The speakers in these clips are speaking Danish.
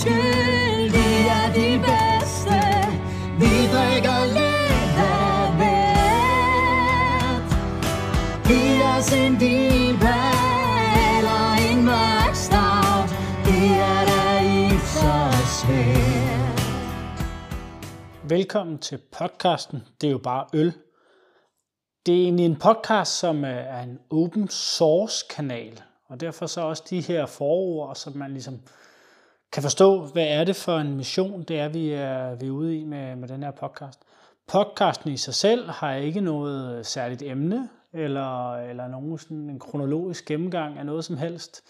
skyld, de er de bedste. Vi drikker lidt af hvert. Giv os en diva eller en mørk stout. Det er da ikke så svært. Velkommen til podcasten Det er jo bare øl. Det er egentlig en podcast, som øh, er en open source kanal, og derfor så også de her forord, som man ligesom kan forstå, hvad er det for en mission, det er, vi er, vi er ude i med, med den her podcast. Podcasten i sig selv har ikke noget særligt emne, eller, eller nogen sådan en kronologisk gennemgang af noget som helst.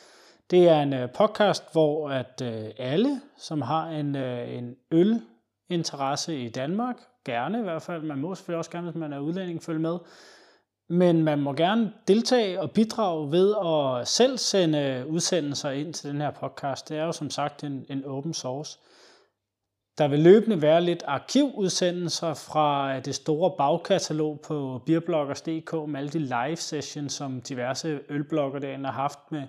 Det er en øh, podcast, hvor at øh, alle, som har en, øh, en ølinteresse i Danmark, gerne i hvert fald, man må selvfølgelig også gerne, hvis man er udlænding, følge med, men man må gerne deltage og bidrage ved at selv sende udsendelser ind til den her podcast. Det er jo som sagt en, en open source. Der vil løbende være lidt arkivudsendelser fra øh, det store bagkatalog på beerbloggers.dk med alle de live sessions, som diverse ølblogger derinde har haft med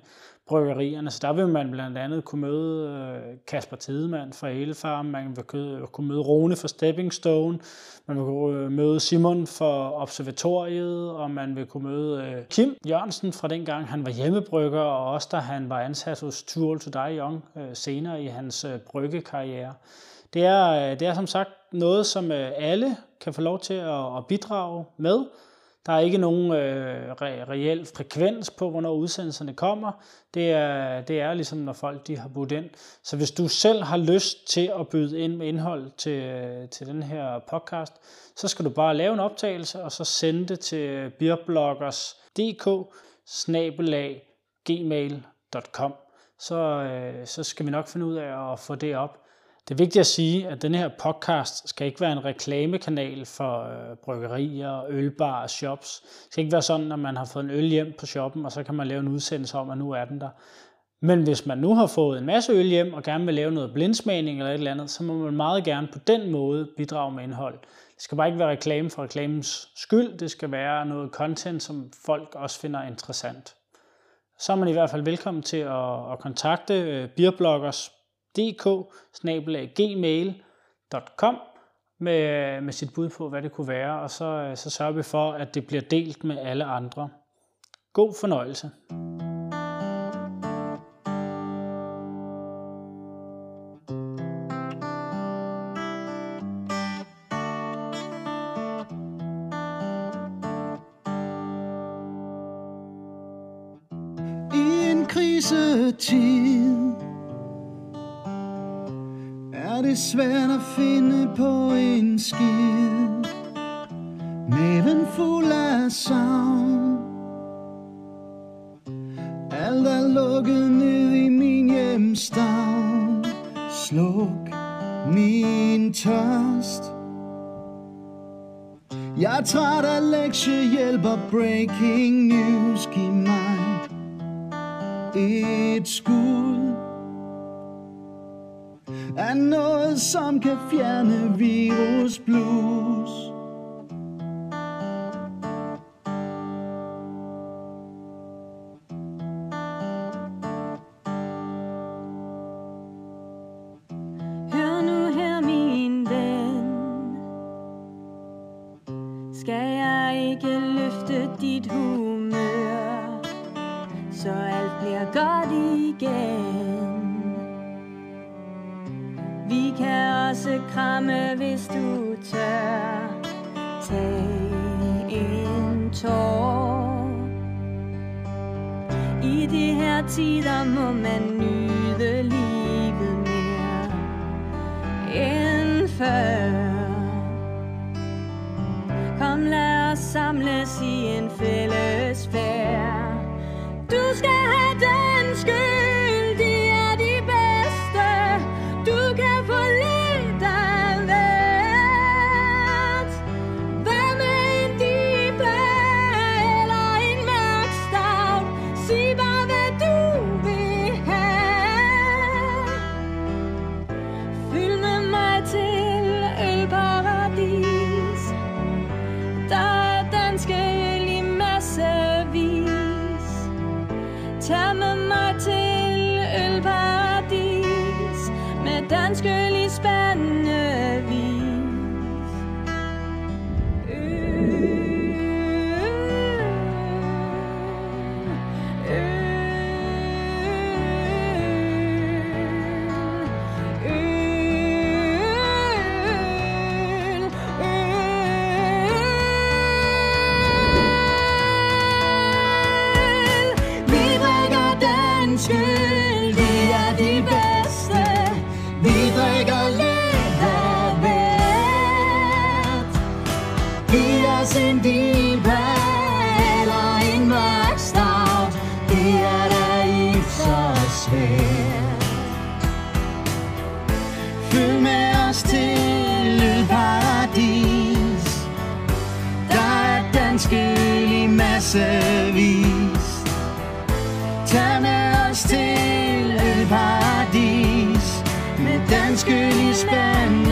bryggerierne. Så der vil man blandt andet kunne møde øh, Kasper Tidemand fra Elefarm, man vil kunne møde Rune fra Stepping Stone, man vil kunne øh, møde Simon fra Observatoriet, og man vil kunne møde øh, Kim Jørgensen fra dengang han var hjemmebrygger, og også da han var ansat hos Too Old to Die Young senere i hans bryggekarriere. Det er, det er som sagt noget, som alle kan få lov til at bidrage med, der er ikke nogen øh, re- reel frekvens på, hvornår udsendelserne kommer. Det er, det er ligesom, når folk de har budt ind. Så hvis du selv har lyst til at byde ind med indhold til, til den her podcast, så skal du bare lave en optagelse, og så sende det til beerbloggers.dk gmail.com. Så, øh, så skal vi nok finde ud af at få det op. Det er vigtigt at sige, at den her podcast skal ikke være en reklamekanal for øh, bryggerier, ølbar og shops. Det skal ikke være sådan, at man har fået en øl hjem på shoppen, og så kan man lave en udsendelse om, at nu er den der. Men hvis man nu har fået en masse øl hjem og gerne vil lave noget blindsmagning eller et eller andet, så må man meget gerne på den måde bidrage med indhold. Det skal bare ikke være reklame for reklamens skyld. Det skal være noget content, som folk også finder interessant. Så er man i hvert fald velkommen til at, at kontakte øh, beerbloggers dk-gmail.com med, med sit bud på, hvad det kunne være, og så, øh, så sørger vi for, at det bliver delt med alle andre. God fornøjelse. I en krisetid er det svært at finde på en skid. Maven fuld af savn. Alt er lukket ned i min hjemstavn. Sluk min tørst. Jeg er træt af lektiehjælp og breaking news. Giv mig et skud. Er noget, som kan fjerne virus blues. Hør nu her, min ven. Skal jeg ikke løfte dit humør, så alt bliver godt igen. Vi kan også kramme, hvis du tør. Tag en tår. I de her tider må man nyde livet mere end før. Kom, lad os samles i en fælles danske lige spændende øh, en dilbal og en mørk stavt. Det er da ikke så svært. Med os til et paradis. Der er danske i massevis. Tag med os til et paradis med dansk øl i spand.